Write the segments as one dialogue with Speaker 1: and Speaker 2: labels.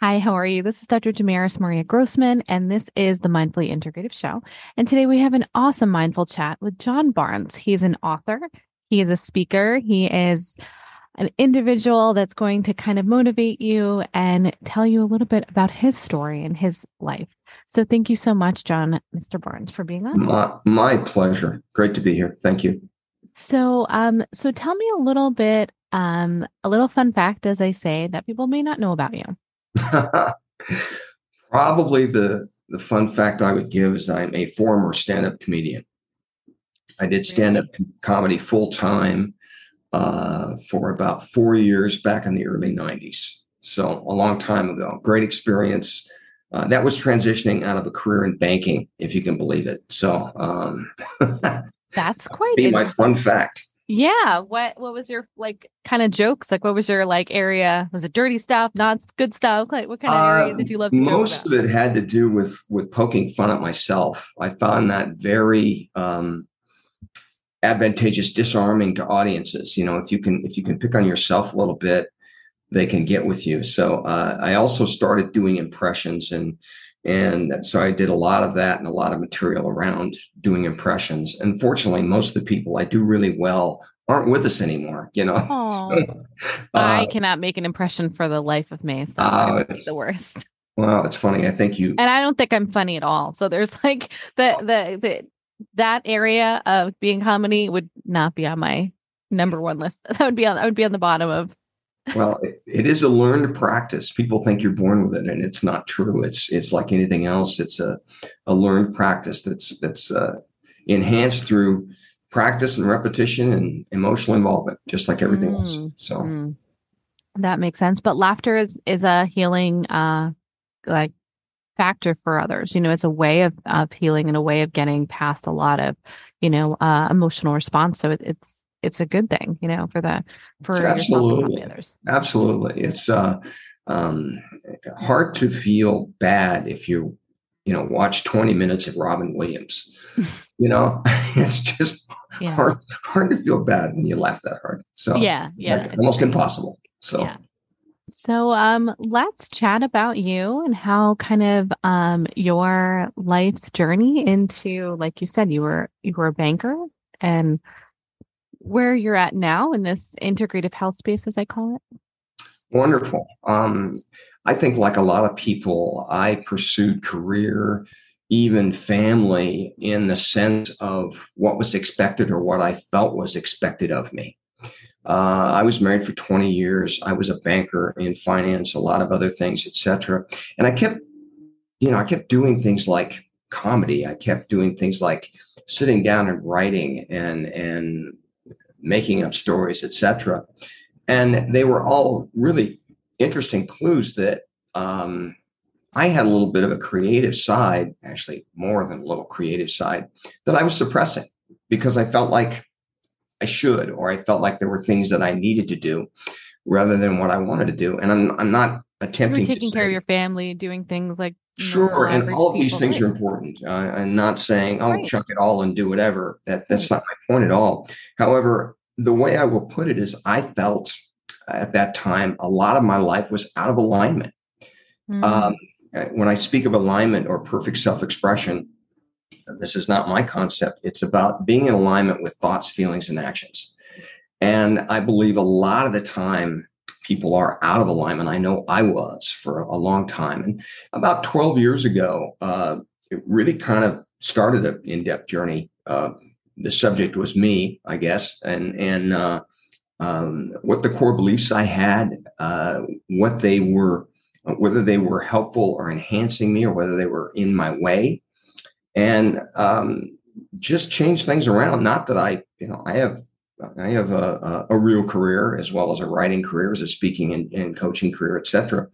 Speaker 1: Hi, how are you? This is Dr. Damaris Maria Grossman, and this is the Mindfully Integrative Show. And today we have an awesome mindful chat with John Barnes. He's an author, he is a speaker, he is an individual that's going to kind of motivate you and tell you a little bit about his story and his life. So thank you so much, John, Mr. Barnes, for being on.
Speaker 2: My, my pleasure. Great to be here. Thank you.
Speaker 1: So, um, so tell me a little bit, um, a little fun fact, as I say, that people may not know about you.
Speaker 2: Probably the the fun fact I would give is I'm a former stand-up comedian. I did stand-up comedy full time uh, for about four years back in the early '90s. So a long time ago. Great experience. Uh, that was transitioning out of a career in banking, if you can believe it. So um,
Speaker 1: that's quite
Speaker 2: be my fun fact.
Speaker 1: Yeah. What what was your like kind of jokes? Like what was your like area? Was it dirty stuff, not good stuff? Like what kind of area uh, did you love
Speaker 2: Most of it had to do with with poking fun at myself. I found that very um advantageous, disarming to audiences. You know, if you can if you can pick on yourself a little bit, they can get with you. So uh, I also started doing impressions and and so I did a lot of that and a lot of material around doing impressions. Unfortunately, most of the people I do really well aren't with us anymore, you know.
Speaker 1: so, uh, I cannot make an impression for the life of me. So uh, it's the worst.
Speaker 2: Well, it's funny. I think you
Speaker 1: and I don't think I'm funny at all. So there's like the the the that area of being comedy would not be on my number one list. That would be on that would be on the bottom of
Speaker 2: well, it, it is a learned practice. People think you're born with it, and it's not true. It's it's like anything else. It's a a learned practice that's that's uh, enhanced through practice and repetition and emotional involvement, just like everything mm, else. So mm.
Speaker 1: that makes sense. But laughter is is a healing, uh, like factor for others. You know, it's a way of of healing and a way of getting past a lot of, you know, uh, emotional response. So it, it's it's a good thing, you know, for the for
Speaker 2: absolutely others. Absolutely, it's uh, um, hard to feel bad if you you know watch 20 minutes of Robin Williams. you know, it's just yeah. hard hard to feel bad when you laugh that hard. So
Speaker 1: yeah, yeah,
Speaker 2: like almost impossible. So. Yeah.
Speaker 1: So um let's chat about you and how kind of um your life's journey into like you said you were you were a banker and where you're at now in this integrative health space, as I call it?
Speaker 2: Wonderful. Um, I think, like a lot of people, I pursued career, even family, in the sense of what was expected or what I felt was expected of me. Uh, I was married for 20 years. I was a banker in finance, a lot of other things, etc. And I kept, you know, I kept doing things like comedy. I kept doing things like sitting down and writing and and making up stories, etc. And they were all really interesting clues that um, I had a little bit of a creative side, actually more than a little creative side, that I was suppressing because I felt like I should, or I felt like there were things that I needed to do rather than what I wanted to do. And I'm I'm not attempting
Speaker 1: you taking care of your family, doing things like
Speaker 2: sure, and all of these things are important. Uh, I'm not saying oh right. chuck it all and do whatever. That that's not my point at all. However, the way I will put it is I felt at that time a lot of my life was out of alignment. Mm. Um, when I speak of alignment or perfect self expression, this is not my concept. It's about being in alignment with thoughts, feelings, and actions. And I believe a lot of the time people are out of alignment. I know I was for a long time. And about 12 years ago, uh, it really kind of started an in depth journey uh, the subject was me, I guess, and and uh, um, what the core beliefs I had, uh, what they were, whether they were helpful or enhancing me, or whether they were in my way, and um, just change things around. Not that I, you know, I have I have a, a, real career as well as a writing career, as a speaking and, and coaching career, etc.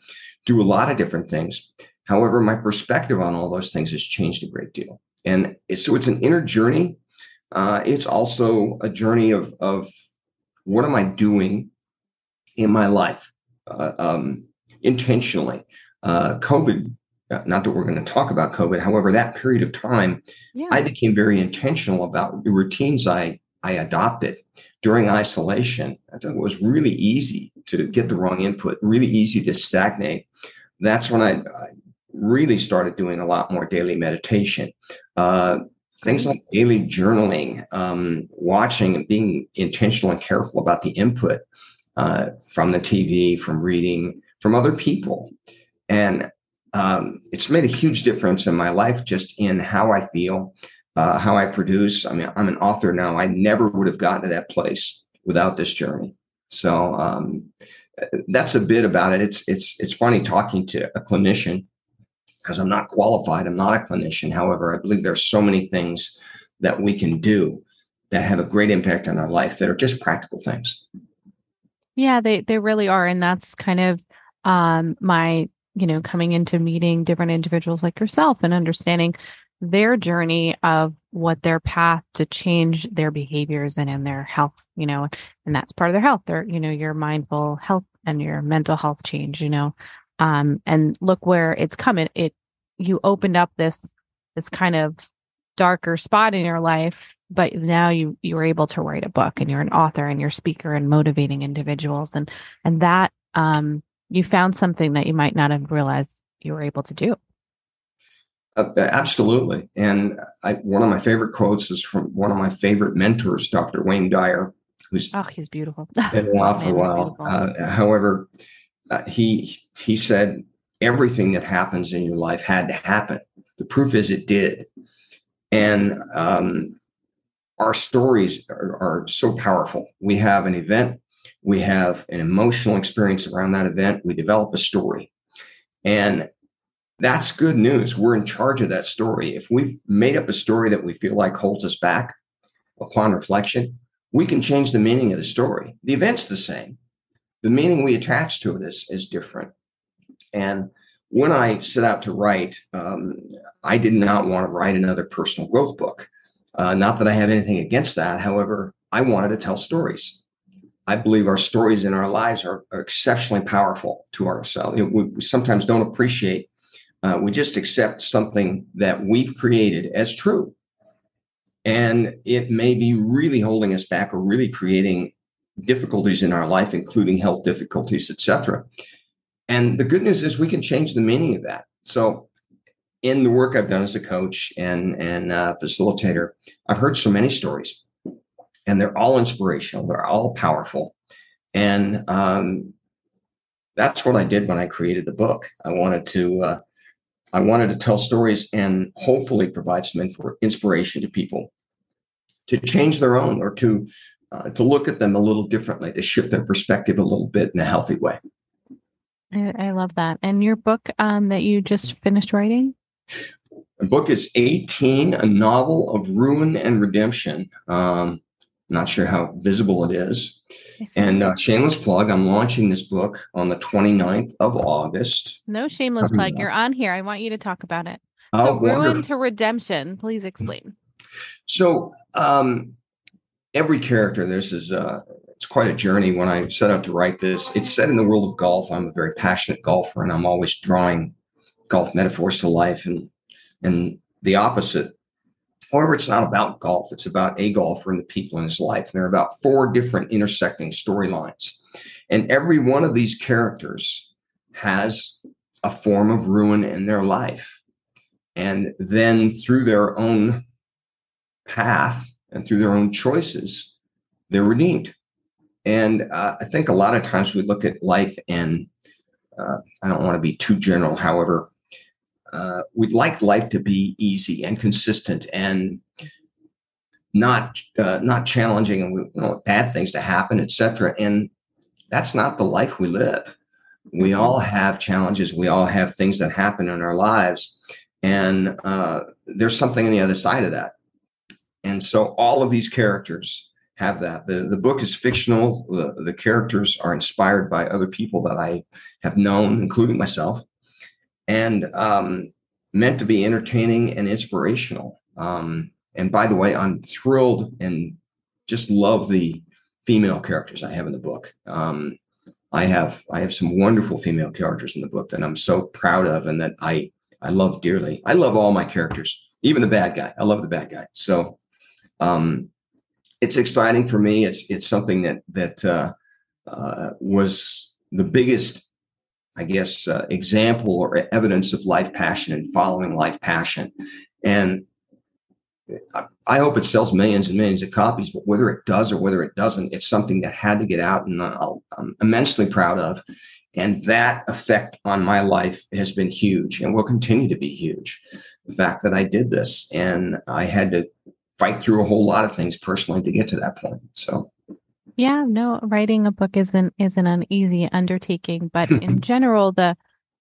Speaker 2: Do a lot of different things. However, my perspective on all those things has changed a great deal, and so it's an inner journey. Uh, it's also a journey of of what am I doing in my life uh, um, intentionally. Uh, COVID, uh, not that we're going to talk about COVID. However, that period of time, yeah. I became very intentional about the routines I I adopted during isolation. I thought it was really easy to get the wrong input, really easy to stagnate. That's when I, I really started doing a lot more daily meditation. Uh, things like daily journaling, um, watching and being intentional and careful about the input uh, from the TV, from reading, from other people. And um, it's made a huge difference in my life just in how I feel, uh, how I produce. I mean, I'm an author now. I never would have gotten to that place without this journey. So um, that's a bit about it. It's it's it's funny talking to a clinician because I'm not qualified. I'm not a clinician. However, I believe there are so many things that we can do that have a great impact on our life that are just practical things.
Speaker 1: Yeah, they they really are, and that's kind of um, my you know coming into meeting different individuals like yourself and understanding their journey of what their path to change their behaviors and in their health, you know, and that's part of their health. Their, you know, your mindful health and your mental health change, you know. Um, and look where it's coming. It you opened up this this kind of darker spot in your life, but now you you were able to write a book and you're an author and you're a speaker and motivating individuals and and that um you found something that you might not have realized you were able to do.
Speaker 2: Uh, absolutely. And I, one of my favorite quotes is from one of my favorite mentors, Dr. Wayne Dyer,
Speaker 1: who's oh, he's beautiful.
Speaker 2: been around for a while. Uh, however, uh, he he said everything that happens in your life had to happen. The proof is it did, and um, our stories are, are so powerful. We have an event, we have an emotional experience around that event. We develop a story, and that's good news. We're in charge of that story. If we've made up a story that we feel like holds us back upon reflection, we can change the meaning of the story. The event's the same. The meaning we attach to it is, is different. And when I set out to write, um, I did not want to write another personal growth book. Uh, not that I have anything against that. However, I wanted to tell stories. I believe our stories in our lives are, are exceptionally powerful to ourselves. We, we sometimes don't appreciate uh, we just accept something that we've created as true. And it may be really holding us back or really creating difficulties in our life, including health difficulties, etc. And the good news is we can change the meaning of that. So, in the work I've done as a coach and and uh, facilitator, I've heard so many stories, and they're all inspirational. They're all powerful, and um, that's what I did when I created the book. I wanted to uh, I wanted to tell stories and hopefully provide some inspiration to people to change their own or to uh, to look at them a little differently, to shift their perspective a little bit in a healthy way.
Speaker 1: I, I love that. And your book um, that you just finished writing?
Speaker 2: The book is 18, a novel of ruin and redemption. Um, not sure how visible it is. And uh, shameless plug, I'm launching this book on the 29th of August.
Speaker 1: No shameless plug. You're on here. I want you to talk about it. Oh, so, ruin to redemption. Please explain.
Speaker 2: So, um, every character, this is uh, it's quite a journey. When I set out to write this, it's set in the world of golf. I'm a very passionate golfer, and I'm always drawing golf metaphors to life. And and the opposite However, it's not about golf. It's about a golfer and the people in his life. And there are about four different intersecting storylines. And every one of these characters has a form of ruin in their life. And then through their own path and through their own choices, they're redeemed. And uh, I think a lot of times we look at life and uh, I don't want to be too general. However, uh, we'd like life to be easy and consistent and not uh, not challenging and we you know, bad things to happen, etc. And that's not the life we live. We mm-hmm. all have challenges. We all have things that happen in our lives, and uh, there's something on the other side of that. And so all of these characters have that. The, the book is fictional. The, the characters are inspired by other people that I have known, including myself, and um, meant to be entertaining and inspirational. Um, and by the way, I'm thrilled and just love the female characters I have in the book. Um, I have I have some wonderful female characters in the book that I'm so proud of and that I I love dearly. I love all my characters, even the bad guy. I love the bad guy. So um, it's exciting for me. It's it's something that that uh, uh, was the biggest, I guess, uh, example or evidence of life passion and following life passion. And I hope it sells millions and millions of copies, but whether it does or whether it doesn't, it's something that had to get out and I'm immensely proud of. And that effect on my life has been huge and will continue to be huge. The fact that I did this and I had to fight through a whole lot of things personally to get to that point. So
Speaker 1: yeah, no, writing a book isn't isn't an easy undertaking, but in general, the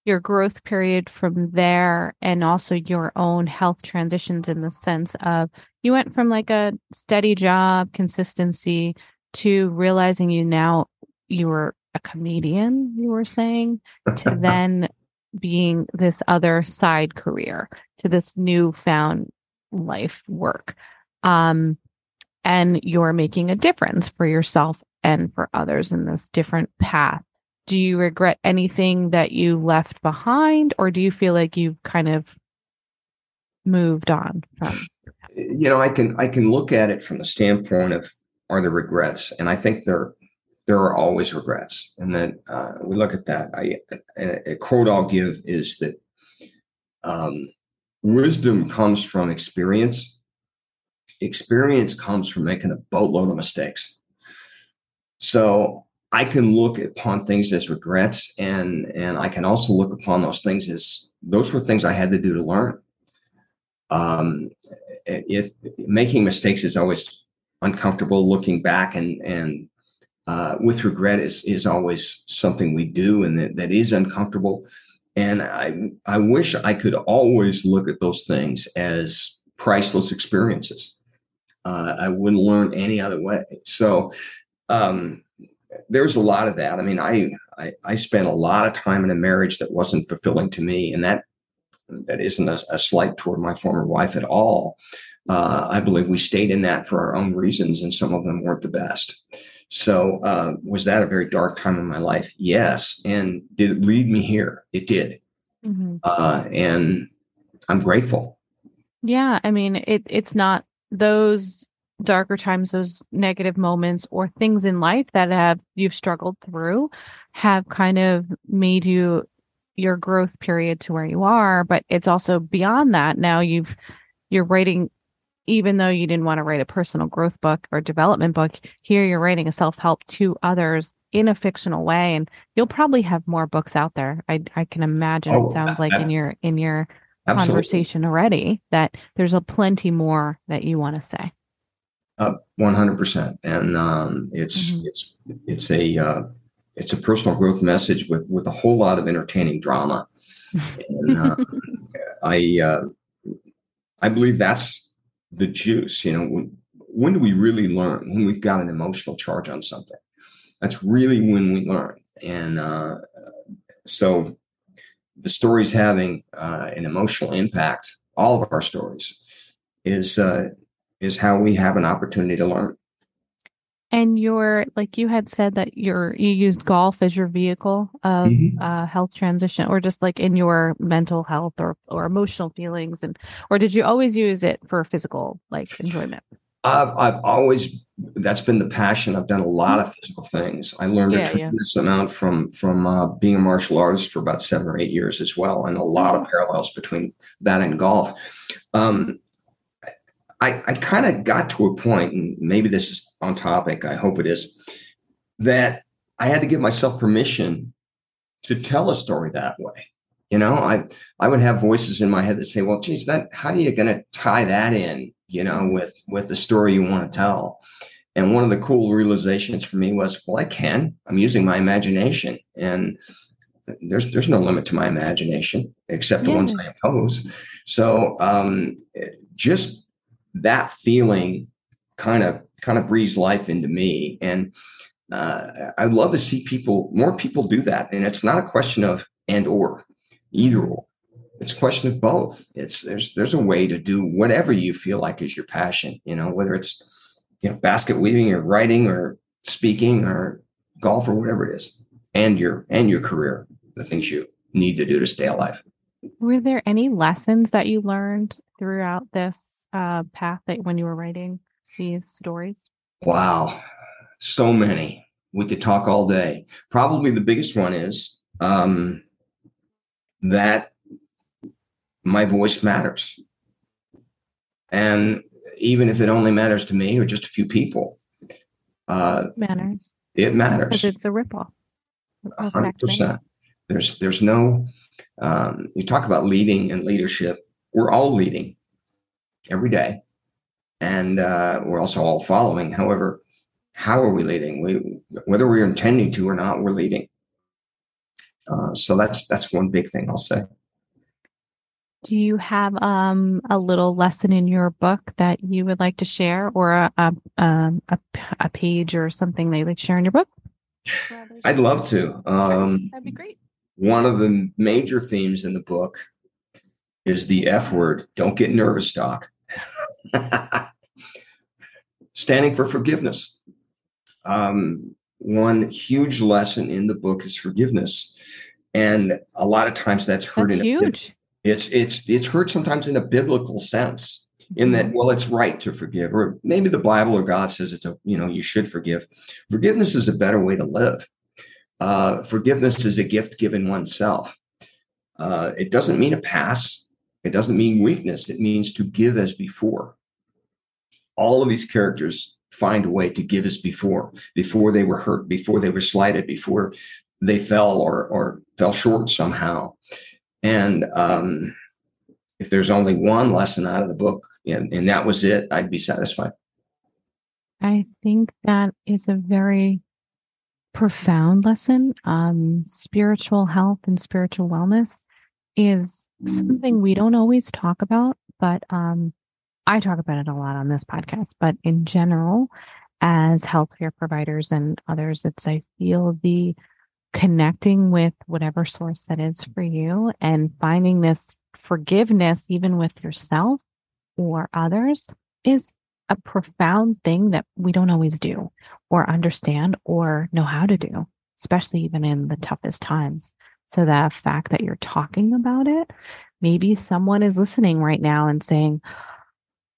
Speaker 1: your growth period from there and also your own health transitions in the sense of you went from like a steady job consistency to realizing you now you were a comedian you were saying to then being this other side career to this newfound life work. Um and you're making a difference for yourself and for others in this different path. Do you regret anything that you left behind or do you feel like you've kind of moved on from
Speaker 2: you know i can i can look at it from the standpoint of are there regrets? And i think there there are always regrets. And that uh, we look at that. I a, a quote i'll give is that um, wisdom comes from experience experience comes from making a boatload of mistakes so I can look upon things as regrets, and and I can also look upon those things as those were things I had to do to learn. Um, it, it making mistakes is always uncomfortable. Looking back and and uh, with regret is is always something we do, and that, that is uncomfortable. And I I wish I could always look at those things as priceless experiences. Uh, I wouldn't learn any other way. So. Um, there's a lot of that. I mean, I, I, I spent a lot of time in a marriage that wasn't fulfilling to me, and that that isn't a, a slight toward my former wife at all. Uh, I believe we stayed in that for our own reasons, and some of them weren't the best. So, uh, was that a very dark time in my life? Yes. And did it lead me here? It did. Mm-hmm. Uh, and I'm grateful.
Speaker 1: Yeah, I mean, it it's not those darker times those negative moments or things in life that have you've struggled through have kind of made you your growth period to where you are but it's also beyond that. Now you've you're writing even though you didn't want to write a personal growth book or development book here you're writing a self-help to others in a fictional way and you'll probably have more books out there. I i can imagine oh, it sounds like in your in your absolutely. conversation already that there's a plenty more that you want to say
Speaker 2: one hundred percent, and um, it's mm-hmm. it's it's a uh, it's a personal growth message with with a whole lot of entertaining drama. and, uh, I uh, I believe that's the juice. You know, when, when do we really learn? When we've got an emotional charge on something. That's really when we learn. And uh, so the stories having uh, an emotional impact, all of our stories, is uh, is how we have an opportunity to learn.
Speaker 1: And you're like you had said that you're you used golf as your vehicle of mm-hmm. uh, health transition, or just like in your mental health or or emotional feelings, and or did you always use it for physical like enjoyment?
Speaker 2: I've, I've always that's been the passion. I've done a lot of physical things. I learned yeah, a tremendous yeah. amount from from uh, being a martial artist for about seven or eight years as well, and a lot of parallels between that and golf. Um, I, I kind of got to a point, and maybe this is on topic, I hope it is, that I had to give myself permission to tell a story that way. You know, I I would have voices in my head that say, "Well, geez, that how are you going to tie that in?" You know, with with the story you want to tell. And one of the cool realizations for me was, well, I can. I'm using my imagination, and there's there's no limit to my imagination except the ones I impose. So um, just that feeling kind of kind of breathes life into me, and uh, I'd love to see people more people do that. And it's not a question of and or either or. It's a question of both. It's there's there's a way to do whatever you feel like is your passion. You know, whether it's you know basket weaving or writing or speaking or golf or whatever it is, and your and your career, the things you need to do to stay alive.
Speaker 1: Were there any lessons that you learned throughout this uh, path that when you were writing these stories?
Speaker 2: Wow, so many. We could talk all day. Probably the biggest one is um, that my voice matters. And even if it only matters to me or just a few people, uh,
Speaker 1: it matters.
Speaker 2: It matters.
Speaker 1: Because it's a ripple.
Speaker 2: Hundred percent. There's there's no. Um, you talk about leading and leadership. We're all leading every day, and uh, we're also all following. However, how are we leading? We, whether we're intending to or not, we're leading. Uh, so that's that's one big thing I'll say.
Speaker 1: Do you have um, a little lesson in your book that you would like to share, or a a, um, a, a page or something that you'd like to share in your book?
Speaker 2: I'd love to. Um,
Speaker 1: That'd be great.
Speaker 2: One of the major themes in the book is the F word. Don't get nervous, Doc. Standing for forgiveness. Um, one huge lesson in the book is forgiveness, and a lot of times that's heard
Speaker 1: that's
Speaker 2: in
Speaker 1: huge.
Speaker 2: It's it's it's heard sometimes in a biblical sense, in that well, it's right to forgive, or maybe the Bible or God says it's a you know you should forgive. Forgiveness is a better way to live. Uh, forgiveness is a gift given oneself. Uh, it doesn't mean a pass. It doesn't mean weakness. It means to give as before. All of these characters find a way to give as before, before they were hurt, before they were slighted, before they fell or or fell short somehow. And um, if there's only one lesson out of the book and, and that was it, I'd be satisfied.
Speaker 1: I think that is a very profound lesson. Um, spiritual health and spiritual wellness is something we don't always talk about, but um, I talk about it a lot on this podcast. But in general, as healthcare providers and others, it's I feel the connecting with whatever source that is for you and finding this forgiveness, even with yourself or others, is a profound thing that we don't always do or understand or know how to do, especially even in the toughest times. So, the fact that you're talking about it, maybe someone is listening right now and saying,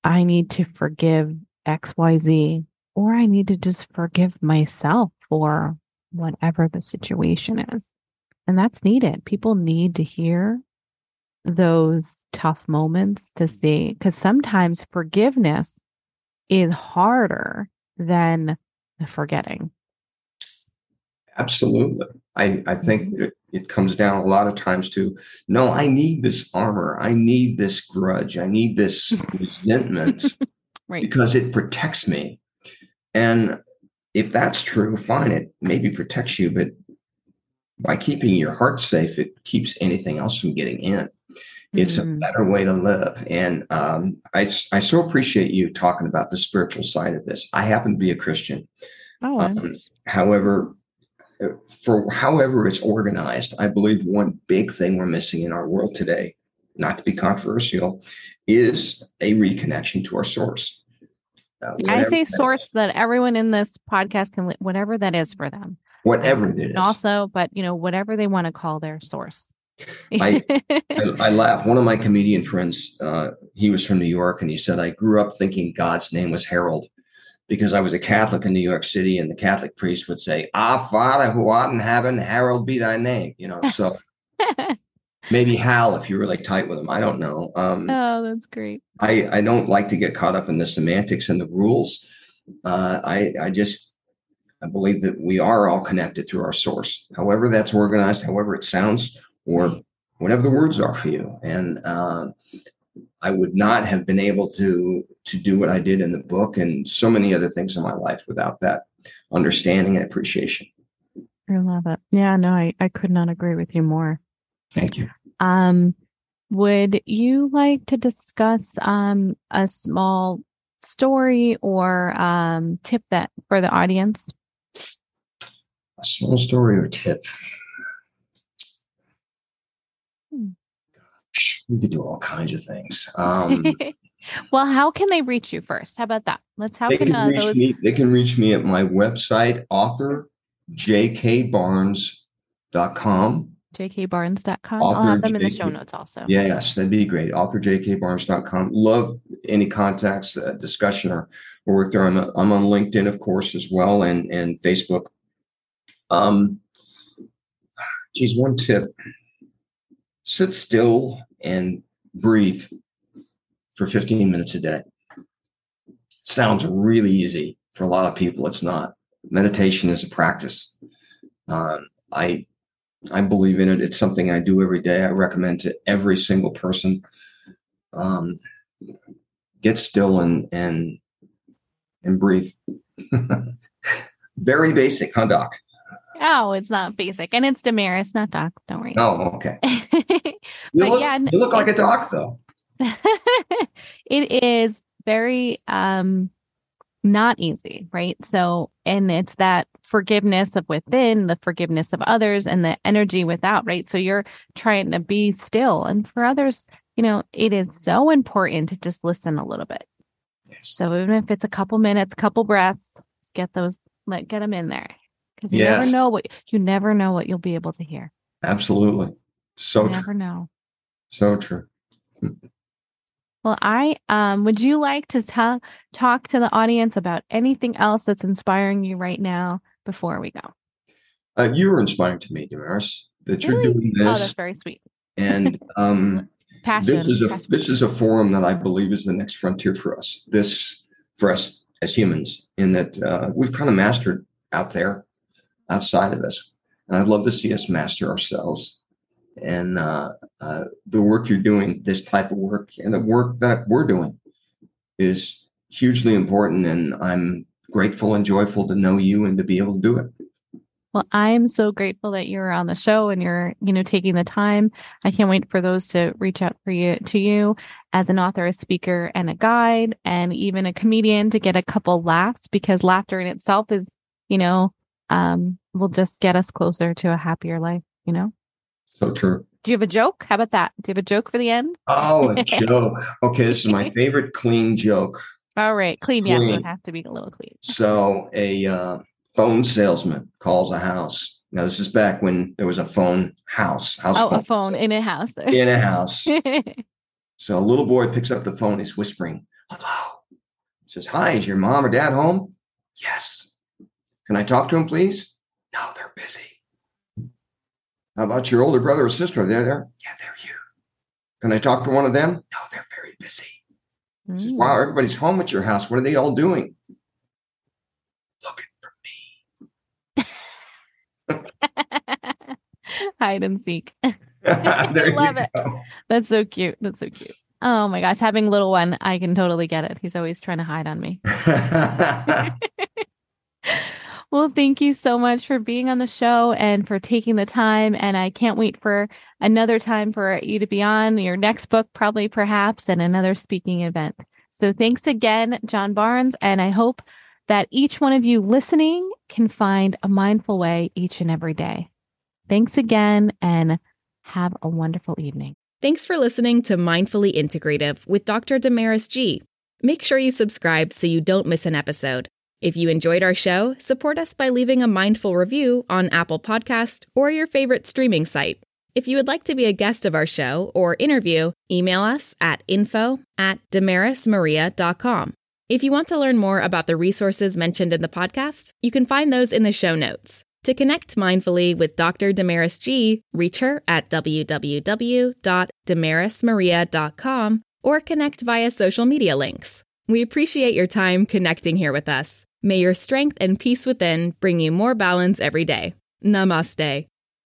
Speaker 1: I need to forgive XYZ, or I need to just forgive myself for whatever the situation is. And that's needed. People need to hear those tough moments to see, because sometimes forgiveness is harder than forgetting.
Speaker 2: Absolutely. I, I think mm-hmm. it, it comes down a lot of times to no, I need this armor. I need this grudge. I need this resentment right. because it protects me. And if that's true, fine, it maybe protects you, but by keeping your heart safe, it keeps anything else from getting in. It's mm-hmm. a better way to live. And um, I, I so appreciate you talking about the spiritual side of this. I happen to be a Christian.
Speaker 1: Oh, um,
Speaker 2: however, uh, for however it's organized, I believe one big thing we're missing in our world today, not to be controversial, is a reconnection to our source.
Speaker 1: Uh, I say source that everyone in this podcast can, whatever that is for them.
Speaker 2: Whatever it is.
Speaker 1: Also, but you know, whatever they want to call their source.
Speaker 2: I, I, I laugh. One of my comedian friends, uh, he was from New York, and he said, "I grew up thinking God's name was Harold." Because I was a Catholic in New York City, and the Catholic priest would say, "Our Father who art in heaven, Harold be thy name." You know, so maybe Hal if you're really tight with him. I don't know. Um,
Speaker 1: oh, that's great.
Speaker 2: I, I don't like to get caught up in the semantics and the rules. Uh, I I just I believe that we are all connected through our source, however that's organized, however it sounds, or whatever the words are for you. And um, I would not have been able to to do what I did in the book and so many other things in my life without that understanding and appreciation.
Speaker 1: I love it. Yeah, no, I, I could not agree with you more.
Speaker 2: Thank you.
Speaker 1: Um, would you like to discuss um a small story or um tip that for the audience?
Speaker 2: A small story or tip.
Speaker 1: Hmm.
Speaker 2: Gosh, we could do all kinds of things. Um,
Speaker 1: well, how can they reach you first? How about that? Let's how
Speaker 2: they
Speaker 1: can,
Speaker 2: can
Speaker 1: uh,
Speaker 2: reach
Speaker 1: those
Speaker 2: me. They can reach me at my website, author jkbarnes.com.
Speaker 1: jkbarnes.com. I'll have them in the show notes also.
Speaker 2: Yes, that'd be great. AuthorJKBarnes.com. Love any contacts, uh, discussion, or, or work there. I'm, I'm on LinkedIn, of course, as well, and and Facebook. Um, geez, one tip: sit still and breathe for 15 minutes a day. Sounds really easy for a lot of people. It's not. Meditation is a practice. Um, I I believe in it. It's something I do every day. I recommend to every single person. Um, get still and and and breathe. Very basic, huh, Doc?
Speaker 1: Oh, it's not basic. And it's Damaris, not Doc. Don't worry.
Speaker 2: Oh, okay. You look,
Speaker 1: yeah,
Speaker 2: you look like a doc, though.
Speaker 1: it is very um not easy, right? So, and it's that forgiveness of within, the forgiveness of others, and the energy without, right? So, you're trying to be still. And for others, you know, it is so important to just listen a little bit.
Speaker 2: Yes.
Speaker 1: So, even if it's a couple minutes, couple breaths, let's get those, let get them in there. Because you
Speaker 2: Yes.
Speaker 1: never know what you never know what you'll be able to hear.
Speaker 2: Absolutely. So
Speaker 1: you
Speaker 2: true.
Speaker 1: never know.
Speaker 2: So true.
Speaker 1: Well, I um would you like to tell talk to the audience about anything else that's inspiring you right now before we go?
Speaker 2: Uh, you were inspiring to me, Damaris, that you're doing
Speaker 1: Oh, that's very sweet.
Speaker 2: and um,
Speaker 1: Passion.
Speaker 2: this is a
Speaker 1: passion.
Speaker 2: this is a forum that I believe is the next frontier for us. This for us as humans, in that uh, we've kind of mastered out there, outside of us, and I'd love to see us master ourselves. And uh, uh, the work you're doing, this type of work, and the work that we're doing, is hugely important. And I'm grateful and joyful to know you and to be able to do it.
Speaker 1: Well, I'm so grateful that you're on the show and you're, you know, taking the time. I can't wait for those to reach out for you to you as an author, a speaker, and a guide, and even a comedian to get a couple laughs because laughter in itself is, you know, um, will just get us closer to a happier life, you know?
Speaker 2: So true.
Speaker 1: Do you have a joke? How about that? Do you have a joke for the end?
Speaker 2: Oh, a joke. Okay, this is my favorite clean joke.
Speaker 1: All right, clean. Yes, it
Speaker 2: Clean.
Speaker 1: would have to be a little clean.
Speaker 2: So a uh, phone salesman calls a house. Now this is back when there was a phone house, house
Speaker 1: Oh,
Speaker 2: phone
Speaker 1: a phone in a house.
Speaker 2: in a house. So a little boy picks up the phone. He's whispering, "Hello." He says, "Hi, is your mom or dad home?" Yes. Can I talk to him, please? No, they're busy. How about your older brother or sister? Are they there? Yeah, they're here. Can I talk to one of them? No, they're very busy. He says,
Speaker 1: Mm.
Speaker 2: wow, everybody's home at your house. What are they all doing? Looking for me.
Speaker 1: Hide and seek.
Speaker 2: me. there
Speaker 1: Love
Speaker 2: you
Speaker 1: it.
Speaker 2: go.
Speaker 1: That's so cute. That's so cute. Oh my gosh, having a little one, I can totally get it. He's always trying to hide on me. Well, thank you so much for being on the show and for taking the time. And I can't wait for another time for you to be on your next book, probably perhaps, and another speaking event. So thanks again, John Barnes. And I hope that each one of you listening can find a mindful way each and every day. Thanks again and have a wonderful evening.
Speaker 3: Thanks for listening to Mindfully Integrative with Dr. Damaris G. Make sure you subscribe so you don't miss an episode. If you enjoyed our show, support us by leaving a mindful review on Apple Podcast or your favorite streaming site. If you would like to be a guest of our show or interview, email us at info at damarismaria.com. If you want to learn more about the resources mentioned in the podcast, you can find those in the show notes. To connect mindfully with Dr. Damaris G, reach her at www.damarismaria.com or connect via social media links. We appreciate your time connecting here with us. May your strength and peace within bring you more balance every day. Namaste.